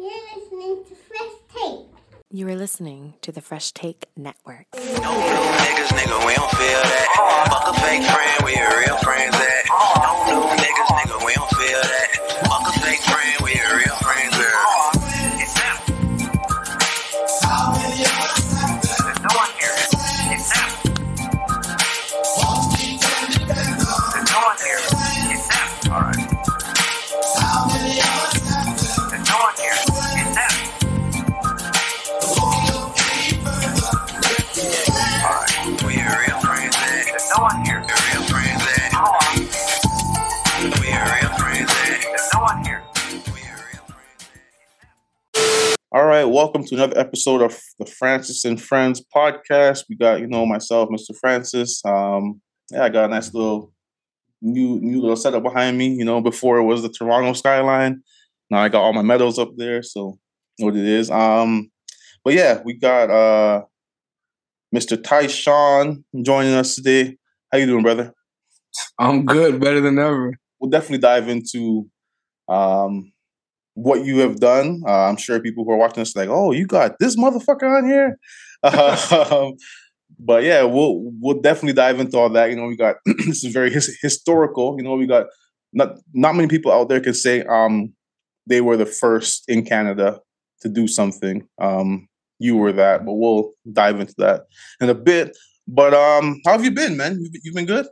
You're listening to Fresh Take. You are listening to the Fresh Take Network. No blue niggas, nigga, we don't feel that. Fuck a fake friend, where your real friends at? No blue niggas, nigga, we don't feel that. Welcome to another episode of the Francis and Friends podcast. We got, you know, myself, Mr. Francis. Um, yeah, I got a nice little new new little setup behind me. You know, before it was the Toronto skyline. Now I got all my medals up there, so you know what it is. Um, but yeah, we got uh Mr. Tychon joining us today. How you doing, brother? I'm good, better than ever. We'll definitely dive into um what you have done. Uh, I'm sure people who are watching this are like, oh, you got this motherfucker on here. Um, but yeah, we'll we'll definitely dive into all that. You know, we got this is very his, historical. You know, we got not not many people out there can say um they were the first in Canada to do something. Um, you were that, but we'll dive into that in a bit. But um, how have you been, man? You've, you've been good.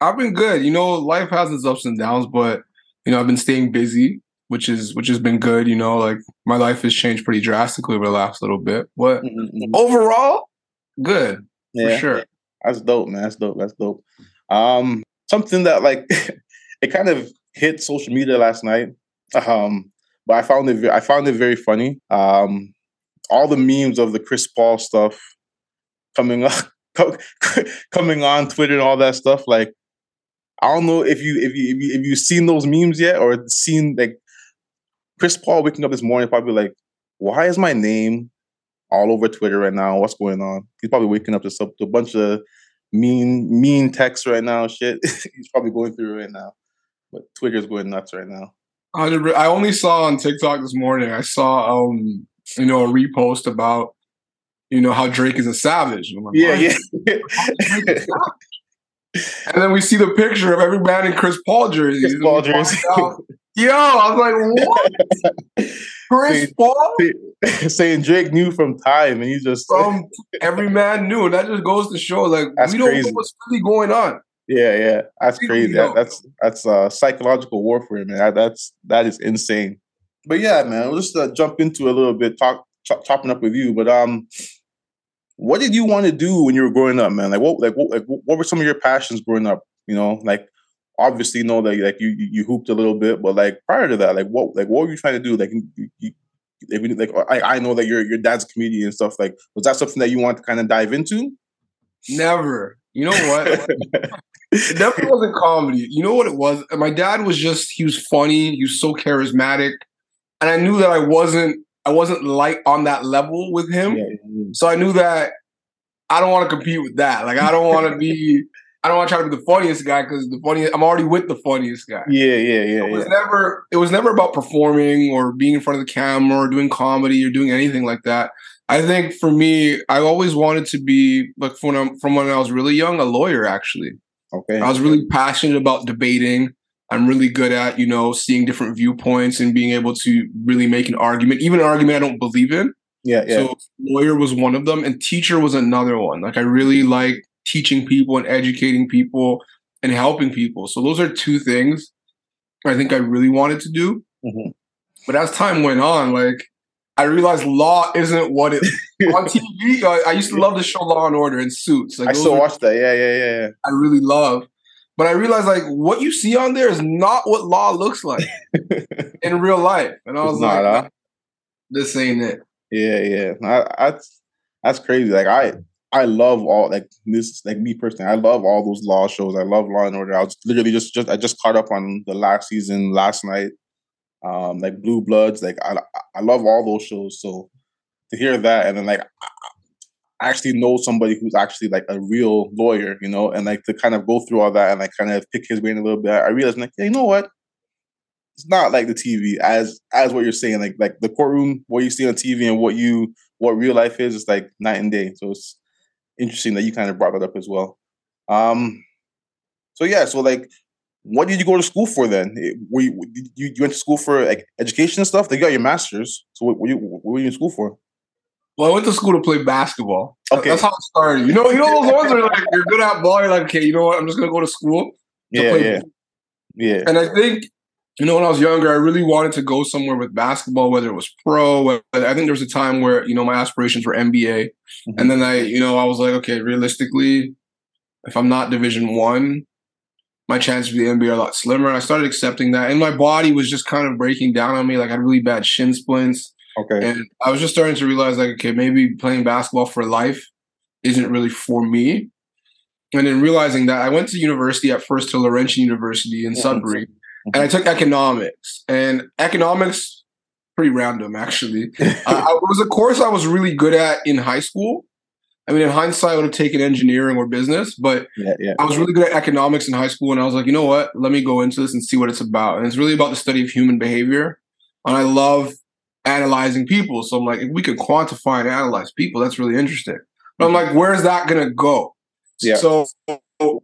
I've been good. You know, life has its ups and downs, but you know, I've been staying busy, which is which has been good. You know, like my life has changed pretty drastically over the last little bit. But overall, good for sure. That's dope, man. That's dope. That's dope. Um, something that like it kind of hit social media last night. Um, but I found it I found it very funny. Um, all the memes of the Chris Paul stuff coming up, coming on Twitter and all that stuff. Like, I don't know if you if you if you if you've seen those memes yet or seen like Chris Paul waking up this morning probably like, why is my name all over Twitter right now? What's going on? He's probably waking up to, some, to a bunch of mean mean texts right now. Shit, he's probably going through right now. But Twitter's going nuts right now. I only saw on TikTok this morning. I saw um, you know, a repost about you know how Drake is a savage. Like, Yeah, "Why yeah. And then we see the picture of every man in Chris Paul jerseys. Chris Paul jersey. Yo, I was like, what? Chris See- Paul? saying Drake knew from time, and he's just From every man knew. And that just goes to show, like, That's we don't crazy. know what's really going on. yeah, yeah. That's We crazy. That, that's that's uh, psychological warfare, man. That, that's that is insane. But yeah, man, we'll just uh, jump into a little bit, talk chop, chopping up with you. But um, what did you want to do when you were growing up, man? Like what, like what, like what were some of your passions growing up? You know, like obviously you know that like you you hooped a little bit, but like prior to that, like what like what were you trying to do? Like you, you, like I, I know that your your dad's a comedian and stuff. Like was that something that you want to kind of dive into? Never. You know what? it definitely wasn't comedy. You know what it was? My dad was just he was funny, he was so charismatic. And I knew that I wasn't I wasn't like on that level with him. Yeah, So I knew that I don't want to compete with that. Like I don't want to be I don't want to try to be the funniest guy because the funniest I'm already with the funniest guy. yeah, yeah, yeah. It was yeah. never it was never about performing or being in front of the camera or doing comedy or doing anything like that. I think for me, I always wanted to be like from when, from when I was really young, a lawyer actually. Okay. I was really passionate about debating. I'm really good at, you know, seeing different viewpoints and being able to really make an argument, even an argument I don't believe in. yeah, yeah. So lawyer was one of them, and teacher was another one. Like I really like teaching people and educating people and helping people. So those are two things I think I really wanted to do. Mhm. But as time went on, like I realized law isn't what it on TV. I, I used to love the show Law and Order and Suits. Like I still watch that. Yeah, yeah, yeah, yeah. I really love. But I realized like what you see on there is not what law looks like in real life. And I It's was not, like, huh? this ain't it. Yeah, yeah. I, that's that's crazy. Like I I love all like this like me personally, I love all those law shows. I love Law and Order. I was literally just just I just caught up on the last season last night. Um like Blue Bloods, like I I love all those shows. So to hear that and then like I actually know somebody who's actually like a real lawyer, you know, and like to kind of go through all that and like kind of pick his brain a little bit. I realized like, yeah, you know what? it's not like the TV as as what you're saying. Like like the courtroom, what you see on TV and what you what real life is, it's like night and day. So it's interesting that you kind of brought that up as well. Um, so yeah, so like, what did you go to school for then? Eh, Were you you, you went to school for like education and stuff? They got your masters. So what were you what were you in school for? Well, I went to school to play basketball. Okay. That's how it started. You know, you know those ones where like you're good at ball. You're like, okay, you know what? I'm just gonna go to school. to Yeah, play yeah, yeah. And I think, you know, when I was younger, I really wanted to go somewhere with basketball, whether it was pro. whether- I think there was a time where, you know, my aspirations were NBA. Mhm. And then I, you know, I was like, okay, realistically, if I'm not division one, my chances for the NBA are a lot slimmer. And I started accepting that. And my body was just kind of breaking down on me. Like I had really bad shin splints. Okay. And I was just starting to realize, like, okay, maybe playing basketball for life isn't really for me. And then realizing that I went to university at first to Laurentian University in. Sudbury, and I mm-hmm. took economics. And economics, pretty random actually. I, it was a course I was really good at in high school. I mean, in hindsight, I would have taken engineering or business, but yeah, yeah. I was really good at economics in high school, and I was like, you know what? Let me go into this and see what it's about. And it's really about the study of human behavior. And I love analyzing people. So I'm like, if we could quantify and analyze people, that's really interesting. But I'm mm-hmm. like, where's that gonna go? Yeah. So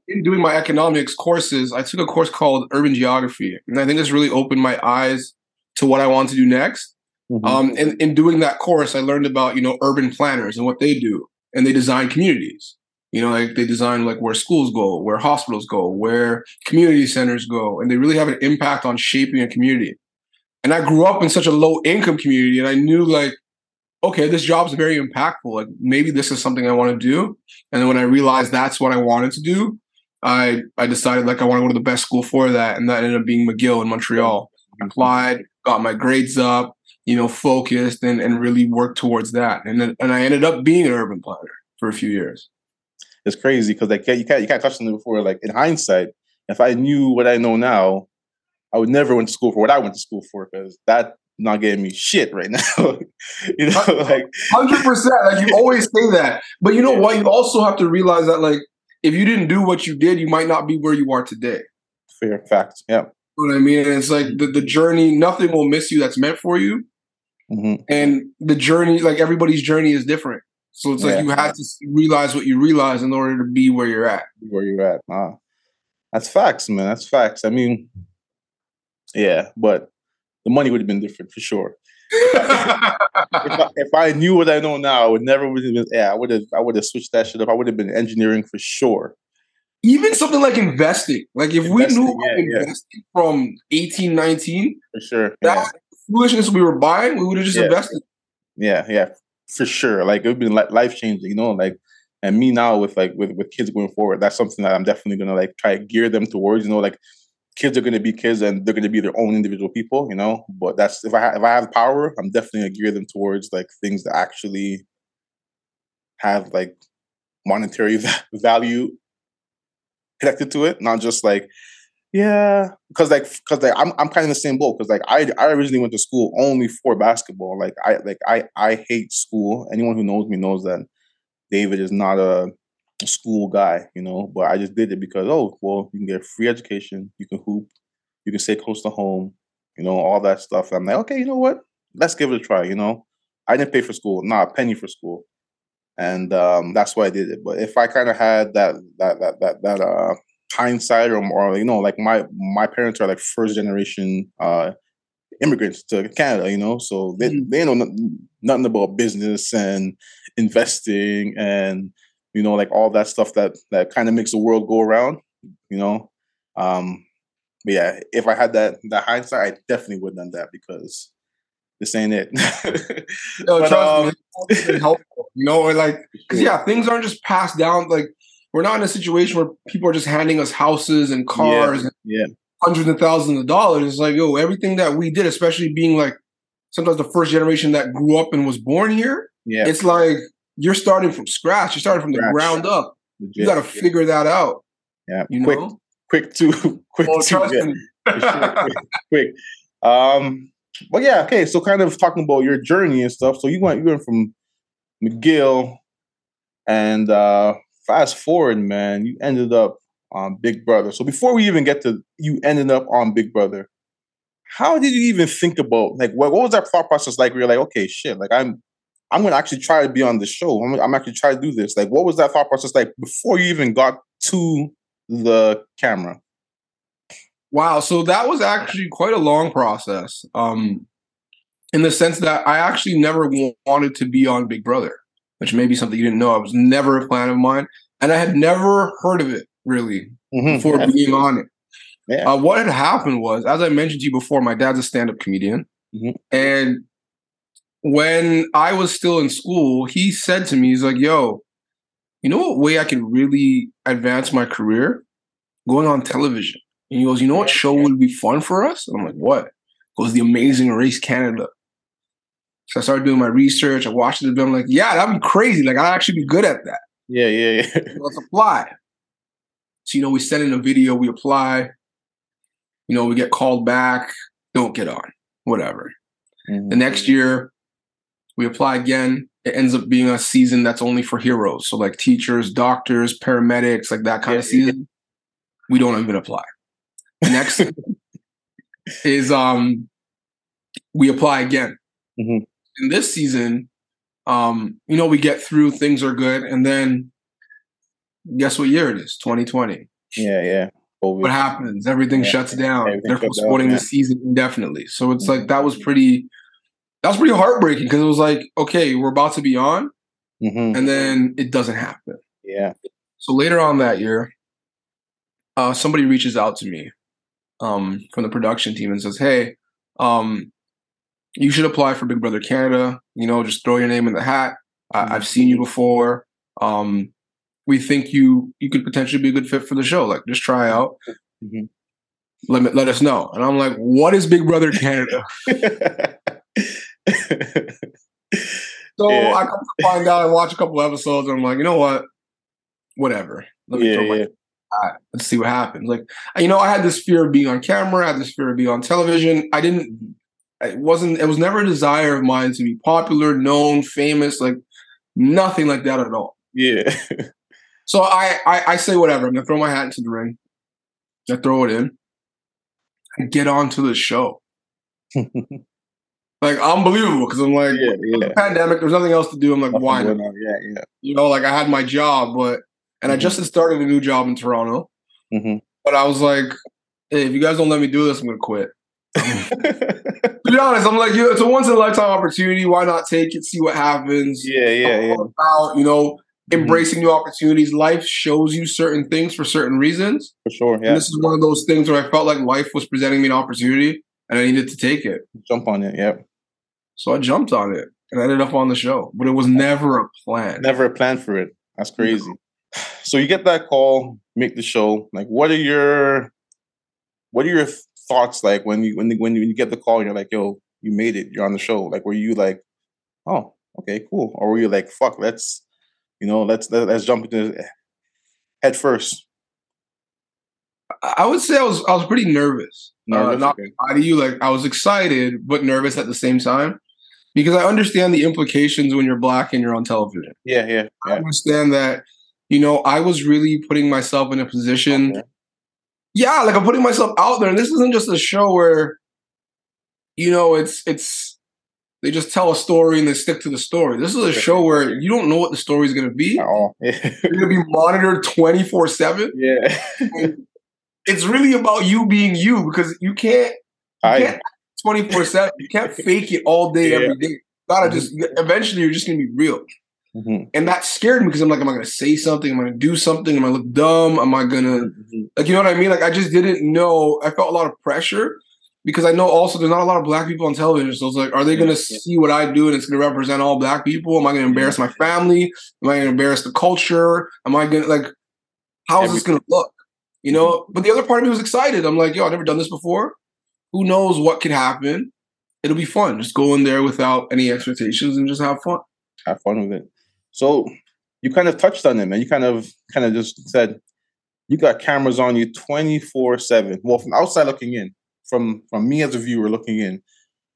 in doing my economics courses, I took a course called urban geography. And I think this really opened my eyes to what I want to do next. Mhm. Um, and in doing that course, I learned about you know urban planners and what they do, and they design communities. You know, like they design like where schools go, where hospitals go, where community centers go, and they really have an impact on shaping a community. And I grew up in such a low income community, and I knew like, okay, this job's very impactful. Like maybe this is something I want to do. And then when I realized that's what I wanted to do, I I decided like I want to go to the best school for that, and that ended up being McGill in Montreal. Applied, got my grades up, you know, focused and, and really worked towards that. And then, and I ended up being an urban planner for a few years. it's crazy because like you can't you can't touch on it before. Like in hindsight, if I knew what I know now, I would never went to school for what I went to school for because that not getting me shit right now. you know, like Hundred percent. Like you always say that. But you know what? You also have to realize that like if you didn't do what you did, you might not be where you are today. fair fact. Yeah. You know what I mean? And it's like the, the journey, nothing will miss you that's meant for you. hmm And the journey, like everybody's journey is different. So it's Yeah. like you have to realize what you realize in order to be where you're at. Where you're at. Ah, that's facts, man. That's facts. I mean, yeah, but the money would have been different for sure. if, I, if I knew what I know now, I would never would have been. Yeah, I would have. I would have switched that shit up. I would have been engineering for sure. Even something like investing. Like if we knew yeah, yeah. investing from 18, 19, For sure. Yeah. that foolishness we were buying, we would have just Yeah. invested. Yeah, yeah, for sure. Like it would be like life changing, you know. Like, and me now with like with with kids going forward, that's something that I'm definitely gonna like try to gear them towards. You know, like kids are gonna be kids and they're gonna be their own individual people. You know, but that's if I if I have power, I'm definitely gonna gear them towards like things that actually have like monetary va- value connected to it, not just like yeah, because like because like I'm I'm kind of the same boat because like I I originally went to school only for basketball. Like I like I I hate school. Anyone who knows me knows that David is not a school guy, you know. But I just did it because oh well, you can get a free education, you can hoop, you can stay close to home, you know, all that stuff. I'm like okay, you know what? Let's give it a try. You know, I didn't pay for school, not a penny for school, and um, that's why I did it. But if I kind of had that that that that that uh hindsight or, or you know like my my parents are like first generation uh immigrants to canada you know so they, Mhm. they know nothing about business and investing and you know like all that stuff that that kind of makes the world go around you know um but yeah if i had that that hindsight i definitely would have done that because this ain't it No, But, trust um, me, it's helpful. You know, like, yeah, things aren't just passed down. Like, we're not in a situation where people are just handing us houses and cars and yeah hundreds of thousands of dollars. It's like, yo, everything that we did, especially being like sometimes the first generation that grew up and was born here, yeah it's like you're starting from scratch. You're starting from the Scratch. ground up. You got to figure that out. yeah You quick know, quick to quick oh, to yeah. quick, quick. Um, but yeah, okay. So kind of talking about your journey and stuff. So you went you went from McGill, and uh, fast forward, man, you ended up on Big Brother. So before we even get to you ended up on Big Brother, how did you even think about like what, what was that thought process like? Where you're like, okay, shit, like I'm I'm gonna actually try to be on the show. I'm, I'm actually trying to do this. Like, what was that thought process like before you even got to the camera? Wow, so that was actually quite a long process. Um, in the sense that I actually never wanted to be on Big Brother, which may be something you didn't know. It was never a plan of mine, and I had never heard of it really Mhm. before Yeah. being on it. Yeah. Uh, what had happened was, as I mentioned to you before, my dad's a stand-up comedian, Mhm. and when I was still in school, he said to me, "He's like, yo, you know what way I could really advance my career? Going on television." And he goes, "You know what show would be fun for us?" And I'm like, "What?" He goes, "The Amazing Race Canada." So I started doing my research. I watched it. And I'm like, "Yeah, that'd be crazy. Like, I'd actually be good at that." yeah, yeah, yeah. let's apply. So, you know, we send in a video, we apply, you know, we get called back, don't get on, whatever. Mhm. The next year, we apply again. It ends up being a season that's only for heroes. So, like teachers, doctors, paramedics, like that kind of Yeah, yeah. season. We don't even apply. Next is um we apply again. Mhm. In this season, um, you know, we get through, things are good, and then guess what year it is? 2020. yeah, yeah. COVID. What happens? Everything Yeah, shuts down. everything They're postponing the season indefinitely. So it's like Mhm. that was pretty that was pretty heartbreaking because it was like, okay, we're about to be on, Mhm. and then it doesn't happen. Yeah. So later on that year, uh, somebody reaches out to me um, from the production team and says, "Hey, um, you should apply for Big Brother Canada. You know, just throw your name in the hat. I- I've seen you before. Um, we think you you could potentially be a good fit for the show. Like, just try out. Mhm. Let me let us know." And I'm like, "What is Big Brother Canada?" So Yeah. I come to find out. I watch a couple episodes, and I'm like, you know what? Whatever. Let me yeah, throw my yeah. at. Let's see what happens. Like, you know, I had this fear of being on camera. I had this fear of being on television. I didn't. It wasn't. It was never a desire of mine to be popular, known, famous. Like nothing like that at all. Yeah. So I, I, I say whatever. I'm gonna throw my hat into the ring. I throw it in. I get onto the show. Like unbelievable because I'm like, yeah, yeah. pandemic. There's nothing else to do. I'm like, why not? Yeah, yeah. You know, like I had my job, but and I Mhm. just had started a new job in Toronto. hmm But I was like, hey, if you guys don't let me do this, I'm gonna quit. to be honest, I'm like, yeah, it's a once in a lifetime opportunity. Why not take it, see what happens? yeah, yeah, yeah. About, you know, Mhm. embracing new opportunities. Life shows you certain things for certain reasons. For sure. And Yeah. this is one of those things where I felt like life was presenting me an opportunity and I needed to take it. Jump on it. Yeah. So I jumped on it and I ended up on the show. But it was never a plan. Never a plan for it. That's crazy. So you get that call, make the show. Like, what are your, what are your thoughts like when you when you, when you get the call? and You're like, yo, you made it. You're on the show. Like, were you like, oh, okay, cool, or were you like, fuck, let's, you know, let's let, let's jump into head first. I would say I was I was pretty nervous. Uh, not Okay. to you, like I was excited but nervous at the same time because I understand the implications when you're black and you're on television. Yeah, yeah, I understand that, you know, I was really putting myself in a position. Okay. Yeah, like I'm putting myself out there, and this isn't just a show where, you know, it's it's they just tell a story and they stick to the story. This is a show where you don't know what the story is going to be. Yeah. You're going to be monitored twenty four seven. yeah. It's really about you being you because you can't I, can't 24 7. You can't fake it all day, Yeah. every day. You gotta just, eventually, you're just gonna be real. Mhm, And that scared me because I'm like, am I gonna say something? Am I gonna do something? Am I look dumb? Am I gonna, mhm. like, you know what I mean? Like, I just didn't know. I felt a lot of pressure because I know also there's not a lot of black people on television. So it's like, are they gonna Yeah, see what I do and it's gonna represent all black people? Am I gonna embarrass my family? Am I gonna embarrass the culture? Am I gonna, like, how is this gonna look? You know, but the other part of me was excited. I'm like, yo, I've never done this before. Who knows what could happen? It'll be fun. Just go in there without any expectations and just have fun. have fun with it. So you kind of touched on it, man. You kind of kind of just said you got cameras on you twenty four seven. Well, from outside looking in, from from me as a viewer looking in,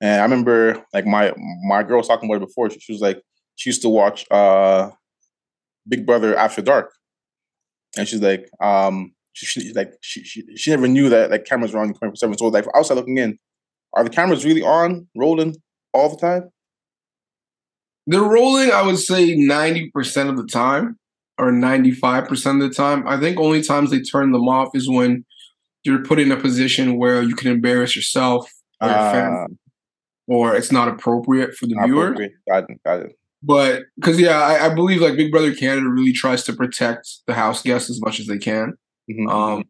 and I remember like my my girl was talking about it before. She, she was like she used to watch uh Big Brother After Dark, and she's like um she, like she, she she never knew that like cameras were on twenty four seven. So like outside looking in, are the cameras really on, rolling all the time? They're rolling, I would say 90% of the time or 95% of the time. I think only times they turn them off is when you're put in a position where you can embarrass yourself or your Uh, family, or it's not appropriate for the viewer. Got it. Got it. But because yeah, I, I believe like Big Brother Canada really tries to protect the house guests as much as they can. Mhm. Um,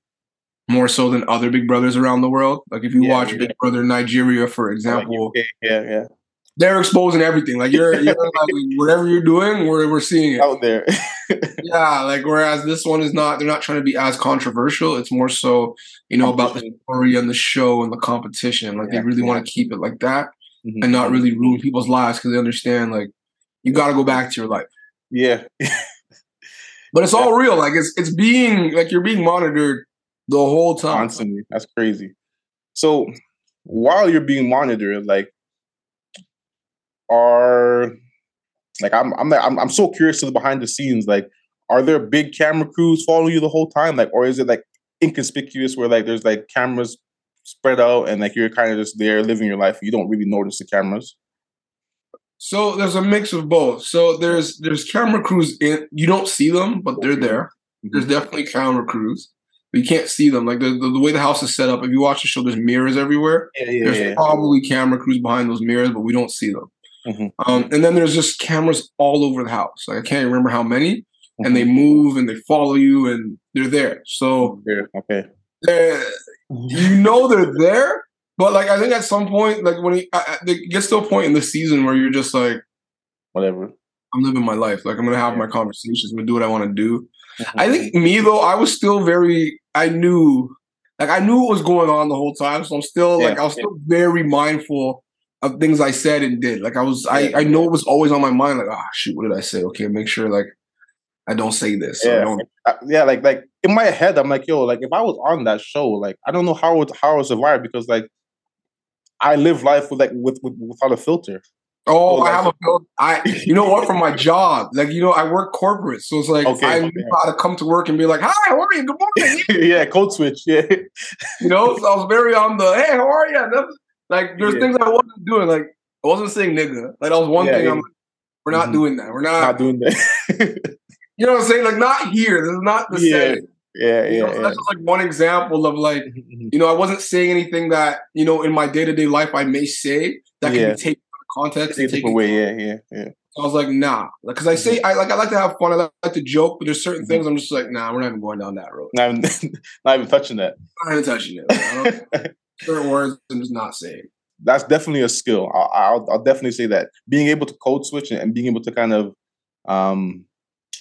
more so than other Big Brothers around the world. Like if you Yeah, watch yeah. Big Brother Nigeria, for example, yeah, yeah, yeah. they're exposing everything. Like you're, you're like, whatever you're doing, we're we're seeing it. Out there. Yeah, like whereas this one is not. They're not trying to be as controversial. It's more so you know about the story and the show and the competition. Like they really want to keep it like that Mhm. and not really ruin people's lives because they understand like you got to go back to your life. Yeah. But it's all real. Like it's it's being like you're being monitored the whole time. Constantly. That's crazy. So while you're being monitored, like are like I'm I'm I'm I'm so curious to the behind the scenes. Like, are there big camera crews following you the whole time? Like, or is it like inconspicuous where like there's like cameras spread out and like you're kind of just there living your life. You don't really notice the cameras. So there's a mix of both. So there's there's camera crews in you don't see them, but they're there. There's definitely camera crews. But you can't see them. Like the, the, the way the house is set up, if you watch the show, there's mirrors everywhere. Yeah, yeah, There's yeah. probably camera crews behind those mirrors, but we don't see them. Mhm. Um, and then there's just cameras all over the house. Like I can't remember how many, and Mm-hmm. they move and they follow you, and they're there. So There, okay. you know they're there, but like I think at some point, like when it, I, I- it gets to a point in the season where you're just like, Whatever. I'm living my life. Like I'm gonna have Yeah. my conversations. I'm gonna do what I want to do. I Mm-hmm. think me though, I was still very. I knew, like I knew what was going on the whole time. So I'm still like I was still very mindful of things I said and did. Like I was, I Yeah. I know it was always on my mind. Like ah shoot, what did I say? Okay, make sure like I don't say this. or I Yeah. don't. Yeah, like like in my head, I'm like, yo, like if I was on that show, like I don't know how I would how I would survive because like I live life with like with, with without a filter. Oh, Oh, I have a filter. I, you know what? From my job, like you know, I work corporate, so it's like Okay, I okay. knew how to come to work and be like, "Hi, how are you? Good morning." yeah, code switch. Yeah, You know, so I was very on the hey, how are you? Like there's Yeah. things I wasn't doing. Like I wasn't saying nigga. Like that was one Yeah, thing. yeah. I'm like, we're not Mhm. doing that. We're not. not doing that. you know what I'm saying? Like not here. This is not the Yeah, setting. Yeah, You know, yeah, so that's just like one example of like Mhm. you know I wasn't saying anything that you know in my day to day life I may say that can Yeah. be taken out of context and Take away. Yeah, yeah, yeah. I was like, nah, because I say I like I like to have fun. I like, to joke, but there's certain Mhm. things I'm just like, nah, we're not even going down that road. Not even, not even touching that. I'm not even touching it. Certain words I'm just not saying. That's definitely a skill. I'll, I'll, I'll definitely say that being able to code switch and being able to kind of um,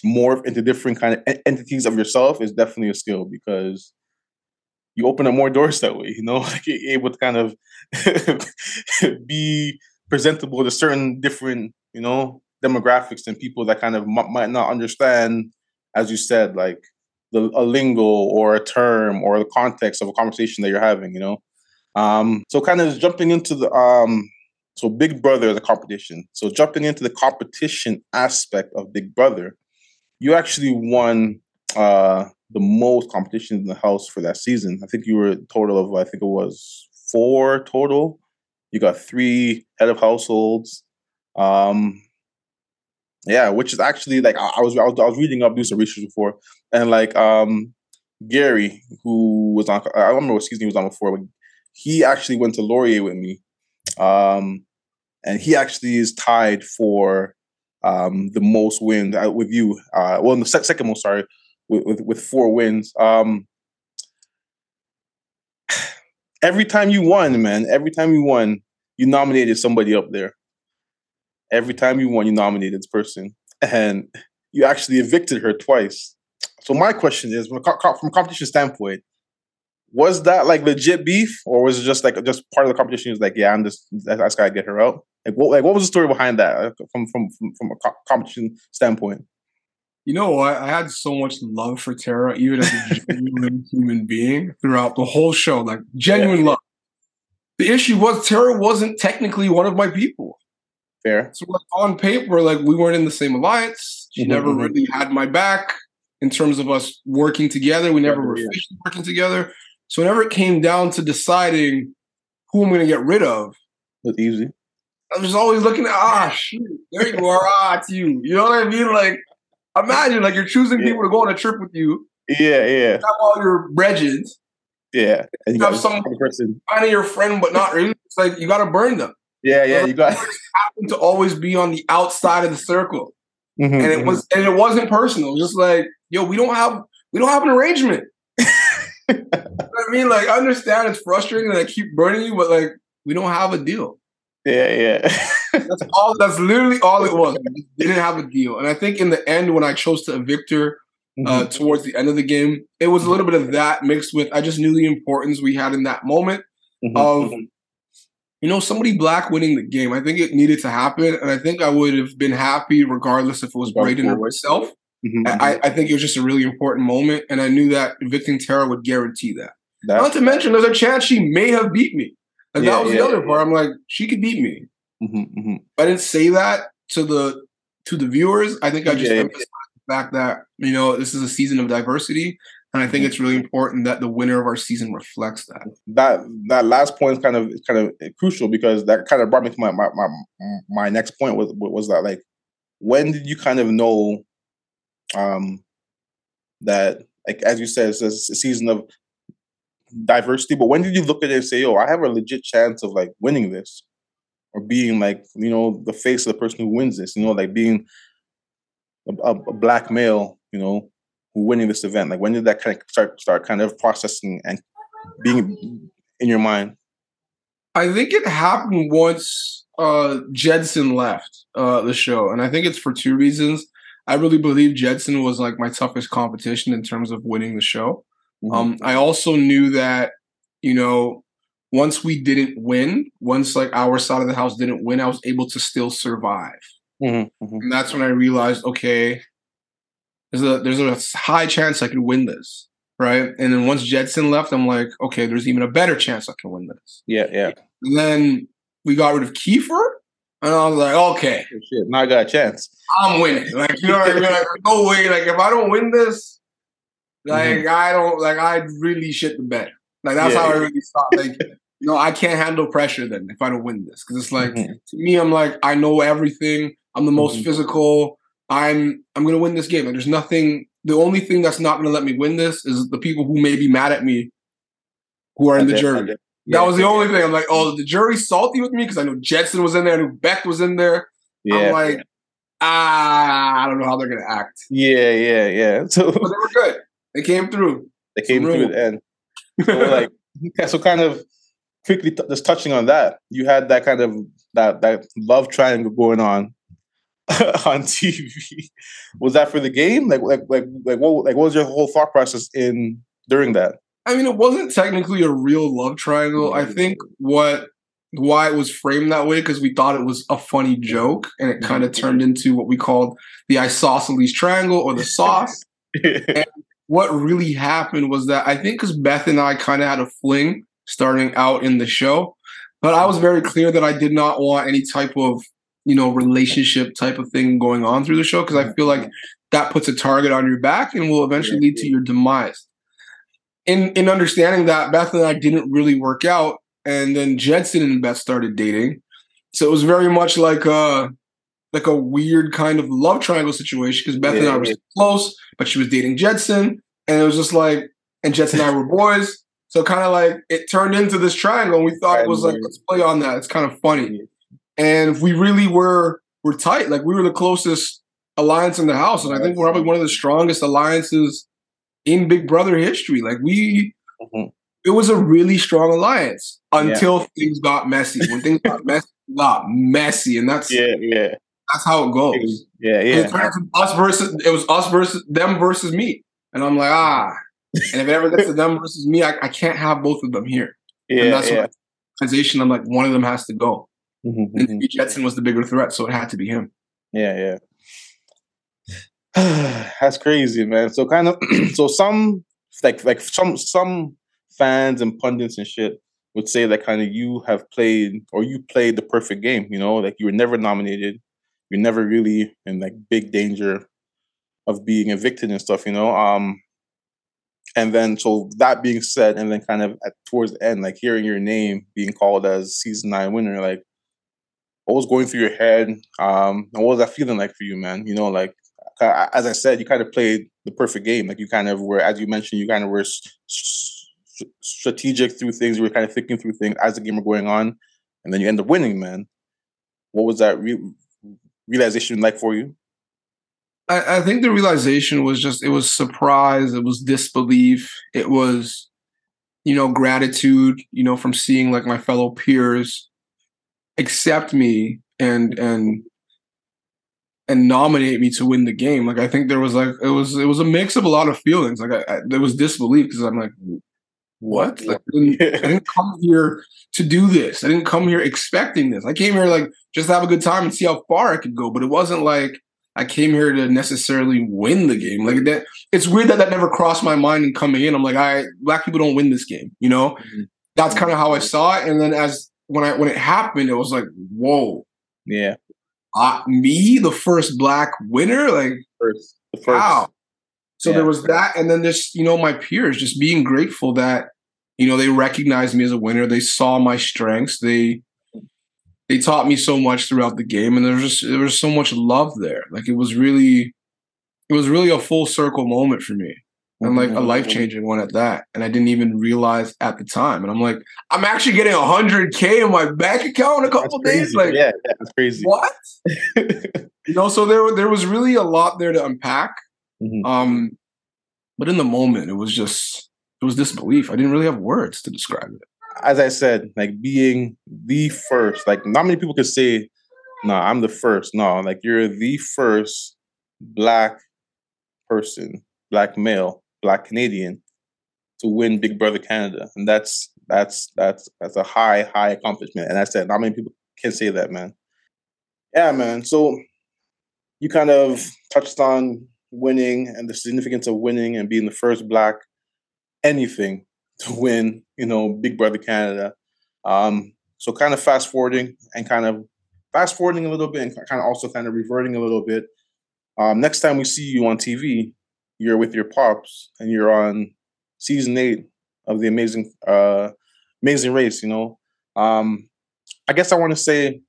morph into different kind of entities of yourself is definitely a skill because you open up more doors that way. You know, like you're able to kind of be presentable to certain different, you know, demographics and people that kind of m- might not understand, as you said, like the a lingo or a term or the context of a conversation that you're having. You know, um, so kind of jumping into the um, so Big Brother, the competition. So jumping into the competition aspect of Big Brother, you actually won uh, the most competitions in the house for that season. I think you were total of I think it was four total. You got three head of households. Um, yeah, which is actually like I, I was I was I was reading up doing some research before, and like um Gary, who was on I don't remember what season he was on before, but he actually went to Laurier with me. Um and he actually is tied for um the most wins uh, with you. Uh well the sec- second most, sorry, with, with with four wins. Um every time you won, man, every time you won, you nominated somebody up there. Every time you won, you nominated this person. And you actually evicted her twice. So my question is, from a, competition standpoint, was that like legit beef, or was it just like just part of the competition? Was like, yeah, I'm just I just gotta get her out. Like, what like what was the story behind that uh, from from from, from a co- competition standpoint? You know what? I had so much love for Tera, even as a genuine human being throughout the whole show. Like genuine love. The issue was Tera wasn't technically one of my people. Fair, So like on paper, like we weren't in the same alliance. She Mhm, never mhm. really had my back in terms of us working together. We never Yeah, were officially working together. So whenever it came down to deciding who I'm going to get rid of, It's easy. I'm just always looking at ah shoot, there you are, ah it's you. You know what I mean? Like imagine like you're choosing Yeah. people to go on a trip with you, Yeah, yeah, have all your bridges, yeah. And you Have got some- person. kind of your friend, but not really. It's like you got to burn them. Yeah, yeah. You got. Happen to always be on the outside of the circle, Mhm, and it mhm. was and it wasn't personal. Just like yo, we don't have we don't have an arrangement. You know I mean, like I understand it's frustrating and I keep burning you, but like we don't have a deal. Yeah, yeah. That's all. That's literally all it was. Didn't have a deal, and I think in the end, when I chose to evict her uh, towards the end of the game, it was a little bit of that mixed with I just knew the importance we had in that moment Mhm, of mhm. you know somebody black winning the game. I think it needed to happen, and I think I would have been happy regardless if it was Breydon or myself. Mhm, mhm. I, I think it was just a really important moment, and I knew that evicting Tera would guarantee that. That- Not to mention, there's a chance she may have beat me. Like Yeah, that was yeah, the other yeah. part. I'm like, she could beat me. mhm, mhm. I didn't say that to the to the viewers. I think I just emphasized the fact that you know this is a season of diversity, and I think it's really important that the winner of our season reflects that. that that last point is kind of is kind of crucial because that kind of brought me to my my my, my next point was was that like when did you kind of know um that like as you said it's a season of diversity but when did you look at it and say oh I have a legit chance of like winning this or being like you know the face of the person who wins this you know like being a, a, black male you know who winning this event like when did that kind of start start kind of processing and being in your mind. I think it happened once uh, Jedson left uh, the show, and I think it's for two reasons. I really believe Jedson was like my toughest competition in terms of winning the show. Mm-hmm. Um, I also knew that, you know, once we didn't win, once like our side of the house didn't win, I was able to still survive. Mhm, mhm. And that's when I realized, okay, there's a there's a high chance I could win this, right? And then once Jedson left, I'm like, okay, there's even a better chance I can win this. Yeah, yeah. And then we got rid of Kiefer, and I was like, okay, Shit, now I got a chance. I'm winning. Like, you know what I mean? Like, no way. Like, if I don't win this, like, I don't, like, I really shit the bed. Like, that's Yeah, how I really thought. Like, you know, I can't handle pressure then if I don't win this. Cause it's like, Mhm. to me, I'm like, I know everything. I'm the most Mhm. physical. I'm, I'm going to win this game. And there's nothing, the only thing that's not going to let me win this is the people who may be mad at me who are in the I did- jury. did. That was the only thing. I'm like, oh, the jury's salty with me because I know Jedson was in there, I knew Beck was in there. Yeah, I'm like, ah, I don't know how they're gonna act. yeah, yeah, yeah. So But they were good. They came through. they came through the end. So like, yeah, so kind of quickly t- just touching on that, you had that kind of that that love triangle going on on TV. Was that for the game? Like, like, like, like, what, like, what was your whole thought process in during that? I mean, it wasn't technically a real love triangle. I think what why it was framed that way because we thought it was a funny joke, and it kind of turned into what we called the isosceles triangle or the sauce. What really happened was that I think because Beth and I kind of had a fling starting out in the show, but I was very clear that I did not want any type of you know relationship type of thing going on through the show because I feel like that puts a target on your back and will eventually lead to your demise. In in understanding that Beth and I didn't really work out, and then Jedson and Beth started dating, so it was very much like a like a weird kind of love triangle situation because Beth and I were yeah. close, but she was dating Jedson, and it was just like, and Jedson and I were boys. So kind of like it turned into this triangle, and we thought it was like, let's play on that. It's kind of funny, and we really were were tight. Like we were the closest alliance in the house, and I think we're probably one of the strongest alliances in Big Brother history. Like we, Mhm. it was a really strong alliance Yeah. until things got messy. When things got messy, got messy, and that's yeah, yeah, that's how it goes. yeah, yeah. It into us versus it was us versus them versus me, and I'm like ah. And if it ever gets to them versus me, I, I can't have both of them here. Yeah, and that's yeah. what organization. I'm like one of them has to go. Mhm, And mhm. Jedson was the bigger threat, so it had to be him. Yeah, yeah. That's crazy, man. So kind of so some like like some some fans and pundits and shit would say that kind of you have played or you played the perfect game, you know, like you were never nominated, you're never really in like big danger of being evicted and stuff, you know. Um and then so that being said, and then kind of at towards the end, like hearing your name being called as season nine winner, like what was going through your head? Um, and what was that feeling like for you, man? You know, like as I said, you kind of played the perfect game. Like you kind of were, as you mentioned, you kind of were s- s- strategic through things. You were kind of thinking through things as the game were going on, and then you end up winning, man. What was that re- realization like for you? I, I think the realization was just it was surprise, it was disbelief, it was, you know, gratitude, you know, from seeing like my fellow peers accept me and and and nominate me to win the game. Like I think there was like it was it was a mix of a lot of feelings. Like I, I there was disbelief because I'm like, what? Like, I, didn't, I didn't come here to do this. I didn't come here expecting this. I came here like just to have a good time and see how far I could go. But it wasn't like I came here to necessarily win the game. Like that, it's weird that that never crossed my mind in coming in. I'm like, I black people don't win this game. You know, Mhm. that's kind of how I saw it. And then as when I when it happened, it was like, whoa, Yeah, uh, me, the first black winner, like first, the first. wow. So Yeah. there was that, and then this, you know my peers just being grateful that you know they recognized me as a winner. They saw my strengths. They they taught me so much throughout the game, and there was just there was so much love there. Like it was really, it was really a full circle moment for me, and like a Mhm. life changing one at that. And I didn't even realize at the time. And I'm like, I'm actually getting hundred k in my bank account in a couple days. Like yeah, yeah, that's crazy. what? You know, so there there was really a lot there to unpack. Mhm. Um, but in the moment, it was just it was disbelief. I didn't really have words to describe it. As I said, like being the first, like not many people could say, "No, I'm the first. No, like you're the first black person, black male, black Canadian to win Big Brother Canada, and that's that's that's that's a high high accomplishment. And I said, not many people can say that, man. Yeah, man. So you kind of touched on winning and the significance of winning and being the first black anything to win, you know, Big Brother Canada. Um, so kind of fast forwarding and kind of fast forwarding a little bit and kind of also kind of reverting a little bit. Um, next time we see you on TV, you're with your pops and you're on season eight of the amazing uh amazing race, you know. Um I guess I want to say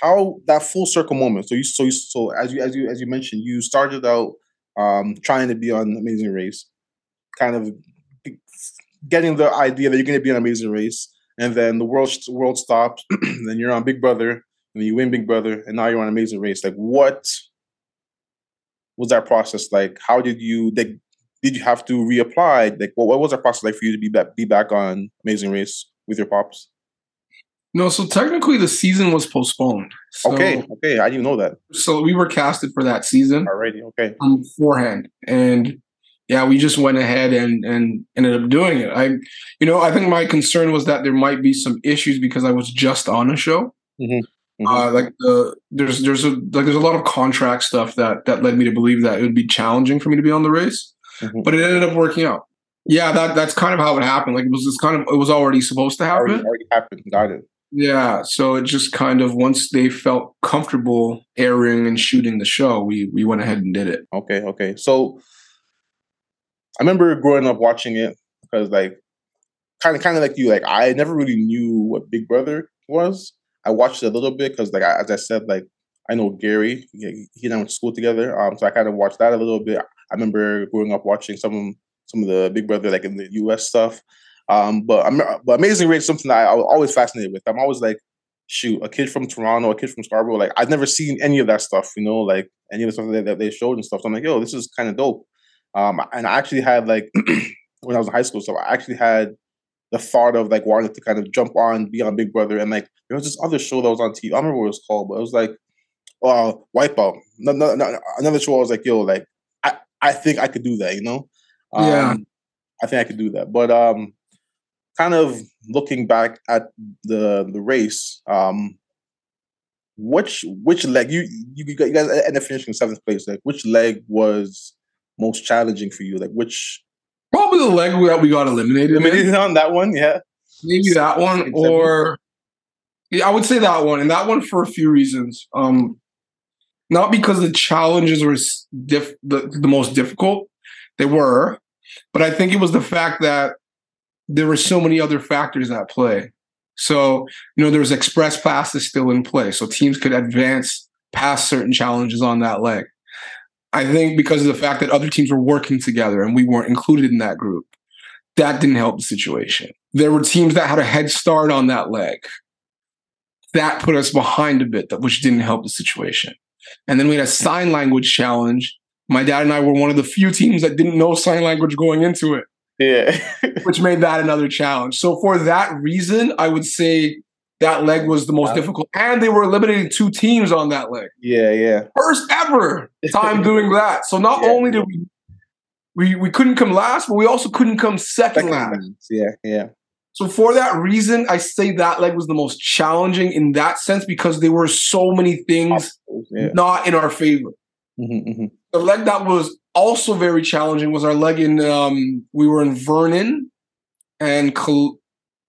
how that full circle moment. So you so you so as you as you as you mentioned, you started out um trying to be on Amazing Race, kind of getting the idea that you're going to be on Amazing Race, and then the world world stops. then you're on Big Brother, and you win Big Brother, and now you're on Amazing Race. Like, what was that process like? How did you like? Did you have to reapply? Like, what, what was that process like for you to be back be back on Amazing Race with your pops? No, so technically the season was postponed. So, okay, okay, I didn't know that So we were casted for that season already. Okay, um, beforehand, and yeah, we just went ahead and and ended up doing it. I, you know, I think my concern was that there might be some issues because I was just on a show. Mhm. Uh, like the there's there's a like there's a lot of contract stuff that that led me to believe that it would be challenging for me to be on the race, Mhm. but it ended up working out. Yeah, that that's kind of how it happened. Like it was just kind of it was already supposed to happen. already, already happened. Got it. Yeah, so it just kind of once they felt comfortable airing and shooting the show, we we went ahead and did it. Okay, okay. So I remember growing up watching it because like kind of kind of like you, like I never really knew what Big Brother was. I watched it a little bit because like I, as I said, like I know Gary, he, he and I went to school together. Um, so I kind of watched that a little bit. I remember growing up watching some some of the Big Brother like in the US stuff. Um, but I'm but Amazing Race is something that I, I was always fascinated with. I'm always like, shoot, a kid from Toronto, a kid from Scarborough. Like I've never seen any of that stuff, you know, like any of the stuff that, that they showed and stuff. So I'm like, yo, this is kind of dope. Um, and I actually had like when I was in high school, so I actually had the thought of like wanting to kind of jump on, be on Big Brother, and like there was this other show that was on TV. I don't remember what it was called, but it was like uh Wipeout. No, no, no, another show. I was like, yo, like I, I think I could do that, you know? Um, Yeah. I think I could do that. But um kind of looking back at the the race, um which which leg you you, you guys ended up finishing seventh place. Like which leg was most challenging for you? Like which Probably the leg that we got eliminated. in. maybe on that one, yeah. Maybe that one, or yeah, I would say that one, and that one for a few reasons. Um, not because the challenges were diff- the, the most difficult, they were, But I think it was the fact that there were so many other factors at play. So, you know, there was express passes still in play. So teams could advance past certain challenges on that leg. I think because of the fact that other teams were working together and we weren't included in that group, that didn't help the situation. There were teams that had a head start on that leg. That put us behind a bit, which didn't help the situation. And then we had a sign language challenge. My dad and I were one of the few teams that didn't know sign language going into it, Yeah. which made that another challenge. So for that reason, I would say that leg was the most Wow. difficult. And they were eliminating two teams on that leg. yeah, yeah. First ever time doing that. So not Yeah. only did we we we couldn't come last, but we also couldn't come second Second last. round. Yeah, yeah. So for that reason, I say that leg was the most challenging in that sense because there were so many things Yeah. not in our favor. hmm hmm The leg that was also very challenging was our leg in um we were in Vernon and Col-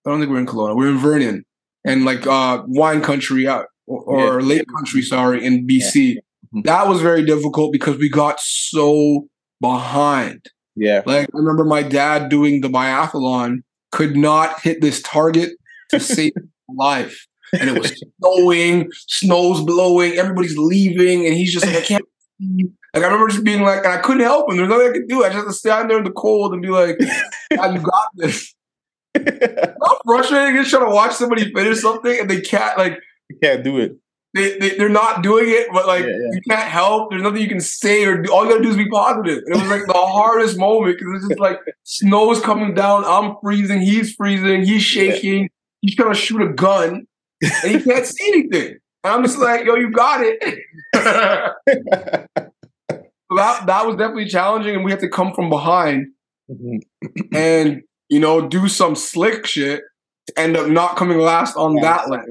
I don't think we we're in Kelowna. We were in Vernon and like uh wine country uh, or, or Yeah. lake country, sorry, in BC. Mhm. That was very difficult because we got so behind. Yeah. Like I remember my dad doing the biathlon could not hit this target to save his life. And it was snowing, snow's blowing, everybody's leaving, and he's just like, I can't see. Like I remember just being like, and I couldn't help him. There's nothing I could do. I just had to stand there in the cold and be like, "Dad, you got this. How frustrating is trying to watch somebody finish something and they can't like you can't do it. they, they they're not doing it, but like Yeah, yeah. you can't help. There's nothing you can say or do. All you gotta do is be positive. And it was like the hardest moment because it's just like snow's coming down. I'm freezing. He's freezing. He's shaking. He's trying to shoot a gun, and he can't see anything. And I'm just like, yo, you got it. so that that was definitely challenging, and we had to come from behind Mhm. and you know do some slick shit to end up not coming last on that leg.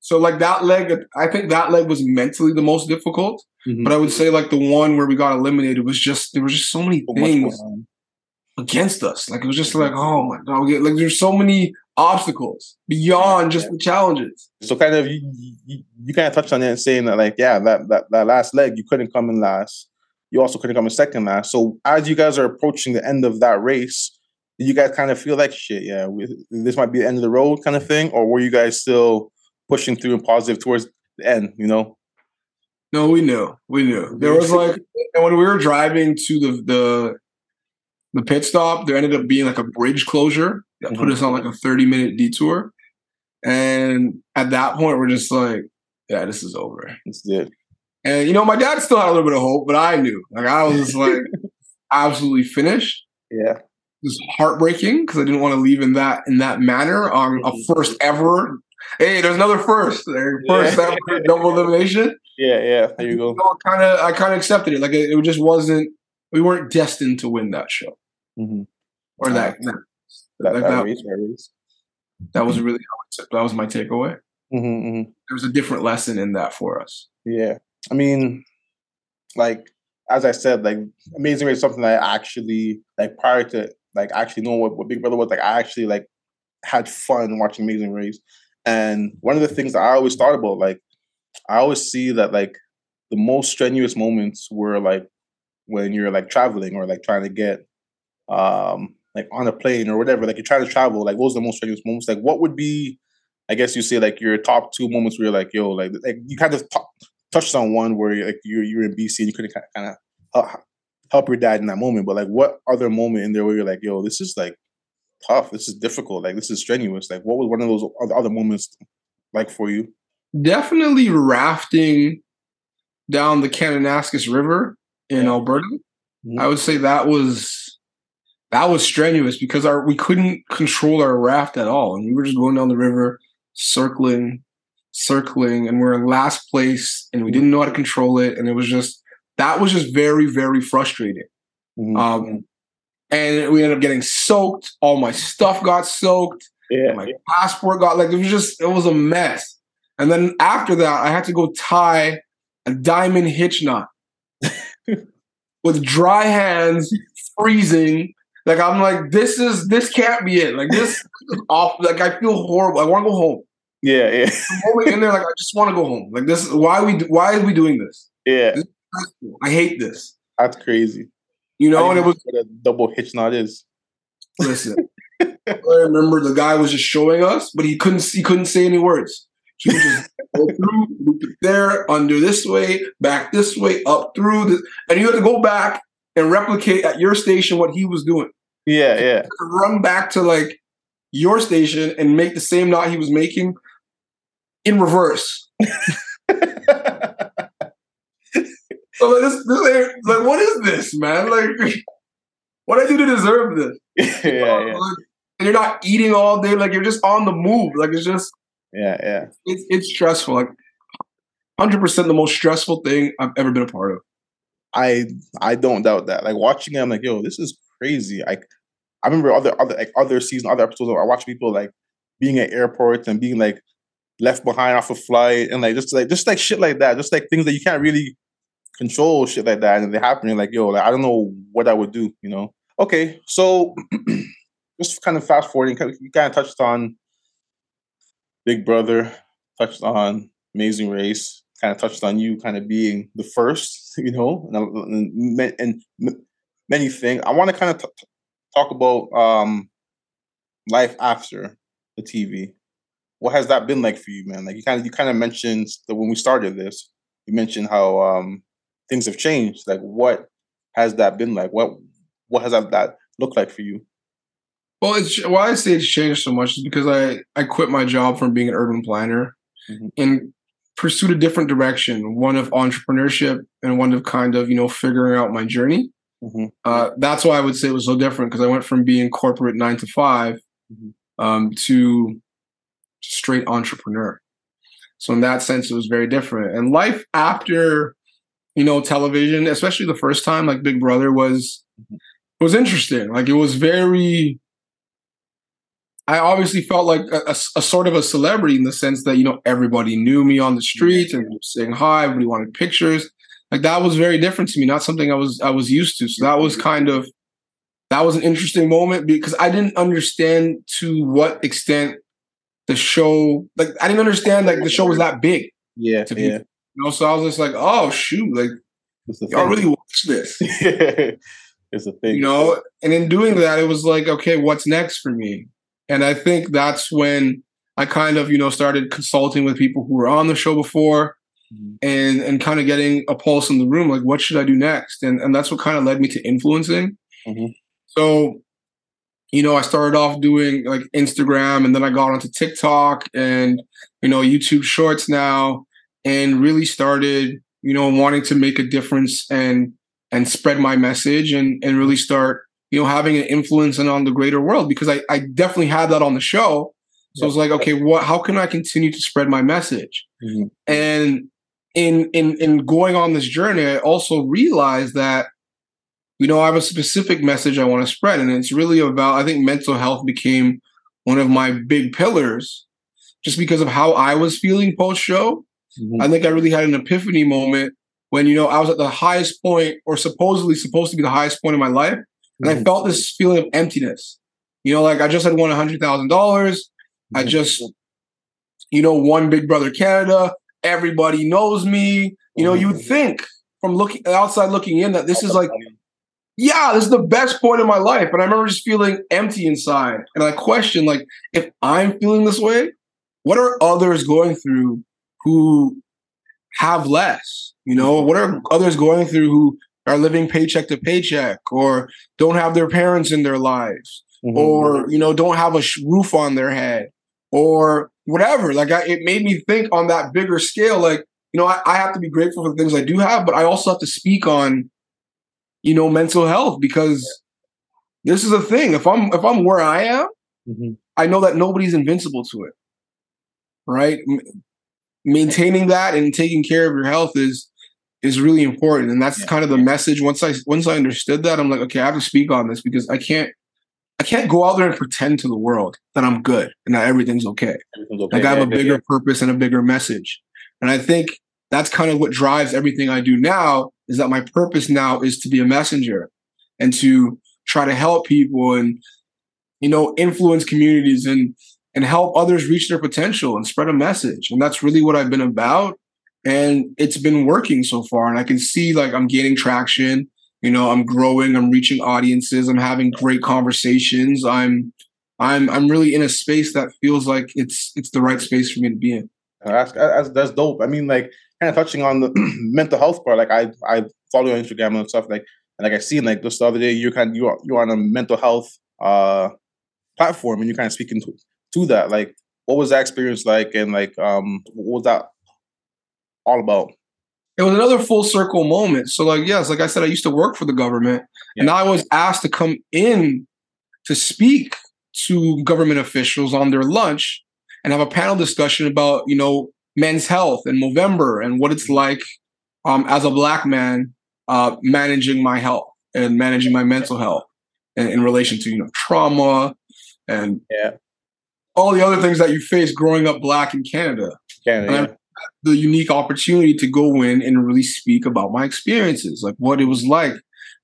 So like that leg, I think that leg was mentally the most difficult. Mhm. But I would say like the one where we got eliminated was just there was just so many So things against us. Like it was just like oh my god, like there's so many obstacles beyond just the challenges. So kind of you, you, you kind of touched on it saying that like yeah that, that that last leg you couldn't come in last. You also couldn't come in second last. So as you guys are approaching the end of that race, you guys kind of feel like shit? Yeah, we, this might be the end of the road kind of thing, or were you guys still pushing through and positive towards the end? You know. No, we knew, we knew. There was like, and when we were driving to the the the pit stop, there ended up being like a bridge closure that put Mhm. us on like a thirty minute detour. And at that point, we're just like, yeah, this is over. It's it. And you know, my dad still had a little bit of hope, but I knew. Like I was just like absolutely finished. Yeah. It was heartbreaking because I didn't want to leave in that in that manner on a first ever. Hey, there's another first. there. First Yeah. ever double elimination. Yeah. Yeah. There you go. So kind of, I kind of accepted it. Like it, it just wasn't. We weren't destined to win that show Mm-hmm. or that. That, That, that that- race, that that was really how I took. That was my takeaway. Mm-hmm, mm-hmm. There was a different lesson in that for us. Yeah. I mean, like as I said, like Amazing Race is something that I actually like prior to like actually knowing what, what Big Brother was like. I actually like had fun watching Amazing Race, and one of the things that I always thought about, like I always see that like the most strenuous moments were like when you're like traveling or like trying to get um like on a plane or whatever. Like you're trying to travel. Like are the most strenuous moments. Like what would be I guess you say like your top two moments where you're like, yo, like like you kind of t- touched on one where you're, like you're you're in BC and you couldn't kind of uh, help your dad in that moment. But like, what other moment in there where you're like, yo, this is like tough. This is difficult. Like this is strenuous. Like what was one of those other- moments like for you? Definitely rafting down the Kananaskis River in Yeah. Alberta. Mhm. I would say that was that was strenuous because our we couldn't control our raft at all, and we were just going down the river, circling, circling, and we're in last place, and we didn't know how to control it, and it was just that was just very very frustrating. Mhm. Um, and we ended up getting soaked. All my stuff got soaked. yeah, My passport got like it was just it was a mess. And then after that, I had to go tie a diamond hitch knot with dry hands, freezing. Like I'm like, this is this can't be it. Like this is off. Like I feel horrible. I want to go home. Yeah, yeah, moment in there, like I just want to go home. Like this, why are we why are we doing this? yeah. I hate this. That's crazy. You know, and it was what a double hitch knot is. listen. I remember the guy was just showing us, but he couldn't he couldn't say any words. He would just go through, loop it there, under this way, back this way, up through this, and you had to go back and replicate at your station what he was doing. Yeah, yeah. Run back to like your station and make the same knot he was making in reverse. So like, this, this like, what is this, man? Like, what I do to deserve this? yeah, yeah, Like, and you're not eating all day. Like you're just on the move. Like it's just yeah, yeah. it's it's stressful. Like hundred percent the most stressful thing I've ever been a part of. I I don't doubt that. Like watching it, I'm like, yo, this is crazy. Like I remember other other like other season, other episodes. I watch people like being at airports and being like left behind off a flight and like just like just like shit like that. Just like things that you can't really control, shit like that, and they happen. You're like, yo, like I don't know what I would do. You know? Okay, so just kind of fast forwarding, you kind of touched on Big Brother, touched on Amazing Race, kind of touched on you kind of being the first, you know, and, and, and many things. I want to kind of t- talk about um, life after the TV. What has that been like for you, man? Like you kind of you kind of mentioned that when we started this, you mentioned how um, things have changed. Like what has that been like? What what has that, that looked like for you? Well, it's why I say it's changed so much is because I I quit my job from being an urban planner Mhm. and pursued a different direction, one of entrepreneurship and one of kind of you know figuring out my journey. Mhm. Uh, that's why I would say it was so different because I went from being corporate nine to 5 Mhm. um, to straight entrepreneur. So in that sense, it was very different. And life after, you know, television, especially the first time, like Big Brother, was was interesting. Like it was very. I obviously felt like a, a- a sort of a celebrity in the sense that you know everybody knew me on the streets and saying hi. Everybody wanted pictures. Like that was very different to me. Not something I was I was used to. So that was kind of that was an interesting moment because I didn't understand to what extent the show like I didn't understand like the show was that big. Yeah, To yeah. You know, so I was just like, oh shoot, like y'all really watch this. it's a thing. you know and in doing that it was like okay what's next for me and i think that's when i kind of you know started consulting with people who were on the show before Mhm. and and kind of getting a pulse in the room like what should i do next and and that's what kind of led me to influencing Mhm. so you know i started off doing like instagram and then i got onto tiktok and you know youtube shorts now and really started you know wanting to make a difference and and spread my message and and really start you know having an influence and on the greater world because I, I definitely had that on the show. So it's like okay what how can i continue to spread my message? Mhm. and in in in going on this journey i also realized that you know i have a specific message i want to spread and it's really about i think mental health became one of my big pillars just because of how i was feeling post show Mhm. I think I really had an epiphany moment when you know I was at the highest point, or supposedly supposed to be the highest point in my life, and I Mhm. felt this feeling of emptiness. You know, like I just had won a hundred thousand dollars. I just, you know, won Big Brother Canada. Everybody knows me. You know, you would think from looking outside looking in that this is like yeah, this is the best point in my life. And I remember just feeling empty inside. And I questioned, like, if I'm feeling this way, what are others going through who have less? You know, what are others going through who are living paycheck to paycheck or don't have their parents in their lives Mhm. or, you know, don't have a roof on their head or whatever? Like, I, it made me think on that bigger scale, like, you know, I, I have to be grateful for the things I do have, but I also have to speak on you know mental health because this is a thing if i'm if i'm where i am Mhm. i know that nobody's invincible to it right M- maintaining that and taking care of your health is is really important and that's Yeah. kind of the message once i once i understood that i'm like okay i have to speak on this because i can't i can't go out there and pretend to the world that i'm good and that everything's okay Everything's okay. like I have Yeah, a yeah, bigger purpose and a bigger message. And I think that's kind of what drives everything I do now is that my purpose now is to be a messenger and to try to help people and you know influence communities and and help others reach their potential and spread a message. And that's really what I've been about and it's been working so far and I can see like I'm gaining traction You know, I'm growing, I'm reaching audiences, I'm having great conversations. I'm I'm I'm really in a space that feels like it's it's the right space for me to be in. That's, that's that's dope. I mean, like kind of touching on the mental health part. Like I I follow you on Instagram and stuff. Like and like I seen like just the other day, you're kind of you're you're on a mental health uh platform and you're kind of speaking to, to that. Like, what was that experience like? And like, um, what was that all about? It was another full circle moment. So, like, yes, like I said, I used to work for the government, and I was asked to come in to speak to government officials on their lunch and have a panel discussion about, you know, men's health in Movember and what it's like um, as a black man uh, managing my health and managing my mental health in, in relation to, you know, trauma and yeah. all the other things that you face growing up black in Canada. Canada, And I- the unique opportunity to go in and really speak about my experiences, like what it was like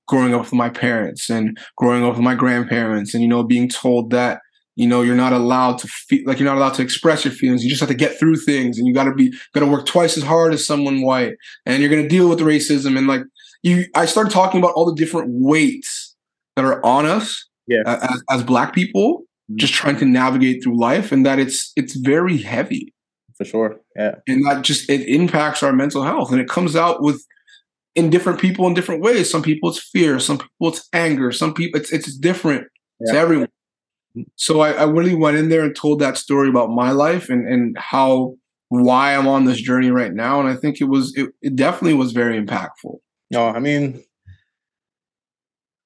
growing up with my parents and growing up with my grandparents, and you know, being told that you know you're not allowed to feel like you're not allowed to express your feelings. You just have to get through things, and you got to be got to work twice as hard as someone white, and you're going to deal with racism and like you. I started talking about all the different weights that are on us Yeah. as, as black people, mm-hmm. just trying to navigate through life, and that it's it's very heavy for sure. Yeah, and that just it impacts our mental health and it comes out with in different people in different ways some people it's fear some people it's anger some people it's it's different to everyone so I, I really went in there and told that story about my life and and how why i'm on this journey right now. And i think it was it, it definitely was very impactful. No, I mean,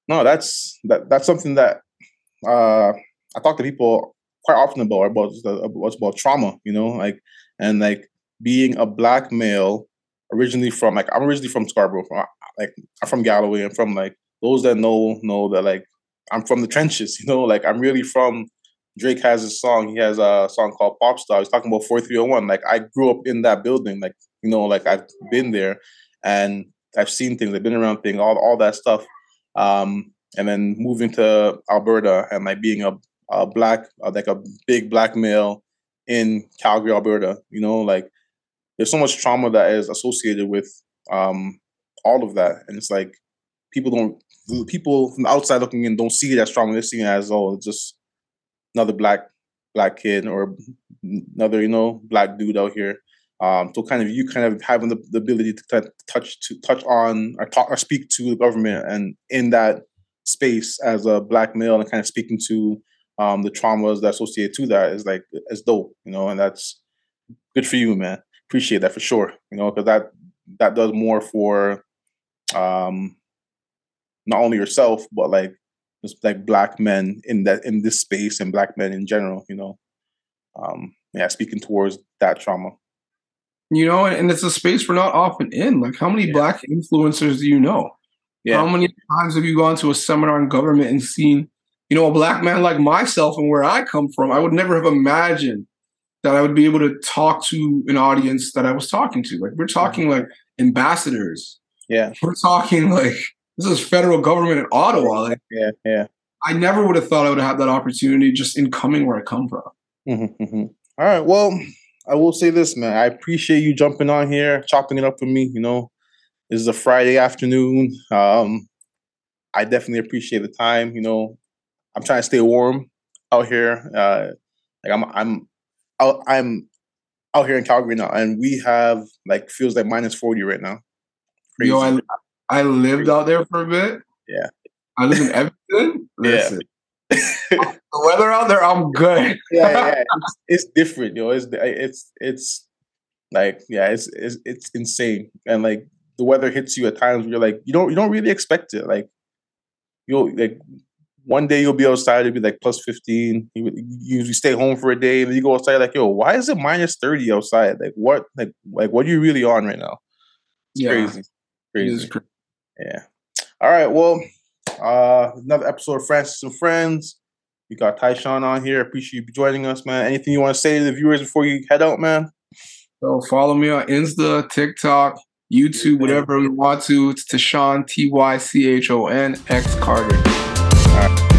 no, that's that that's something that uh I talk to people quite often about about what's about trauma, you know, like and like being a black male originally from like I'm originally from Scarborough, from, like I'm from Galloway, and from like those that know know that like I'm from the trenches, you know, like I'm really from. Drake has a song. He has a song called Pop Star. He's talking about 4301. Like I grew up in that building. Like you know, like I've been there, and I've seen things. I've been around things. All all that stuff. Um, and then moving to Alberta and like being a, a black, uh, like a big black male in Calgary, Alberta. You know, like there's so much trauma that is associated with um all of that, and it's like people don't people from the outside looking in don't see it as trauma. They're seeing it as oh, it's just another black black kid or another you know black dude out here. Um, so kind of you kind of having the, the ability to t- touch to touch on or talk or speak to the government and in that space as a black male and kind of speaking to um, the traumas that associate to that is like is dope, you know, and that's good for you, man. Appreciate that for sure, you know, because that that does more for um not only yourself but like just like black men in that in this space and black men in general, you know. Um yeah, speaking towards that trauma. you know and, and it's a space we're not often in like how many Yeah. black influencers do you know Yeah. How many times have you gone to a seminar on government and seen, you know, a black man like myself and where I come from? I would never have imagined that I would be able to talk to an audience that I was talking to. Like we're talking like ambassadors. Yeah. We're talking like this is federal government in Ottawa. Like Yeah, yeah. I never would have thought I would have that opportunity just in coming where I come from. Mhm, mhm. All right. Well, I will say this, man. I appreciate you jumping on here, chopping it up with me. You know, this is a Friday afternoon. Um, I definitely appreciate the time. You know, I'm trying to stay warm out here. Uh, like I'm, I'm, out, I'm out here in Calgary now, and we have like feels like minus forty right now. Crazy. Yo, I I lived out there for a bit. Yeah. I live in Edmonton. Yeah. The weather out there, I'm good. yeah, yeah, it's, it's different, yo. It's it's it's like yeah, it's it's it's insane, and like the weather hits you at times where you're like you don't you don't really expect it. Like you'll like one day you'll be outside, it'll be like plus fifteen. You you you stay home for a day, and then you go outside like yo, why is it minus thirty outside? Like what like like what are you really on right now? It's Yeah, crazy, crazy. Yeah. All right. Well, uh, another episode of Francis and Friends. We got Tychon on here. Appreciate you joining us, man. Anything you want to say to the viewers before you head out, man? So follow me on Insta, TikTok, YouTube, whatever you want to. It's Tychon T Y C H O N X Carter. All right.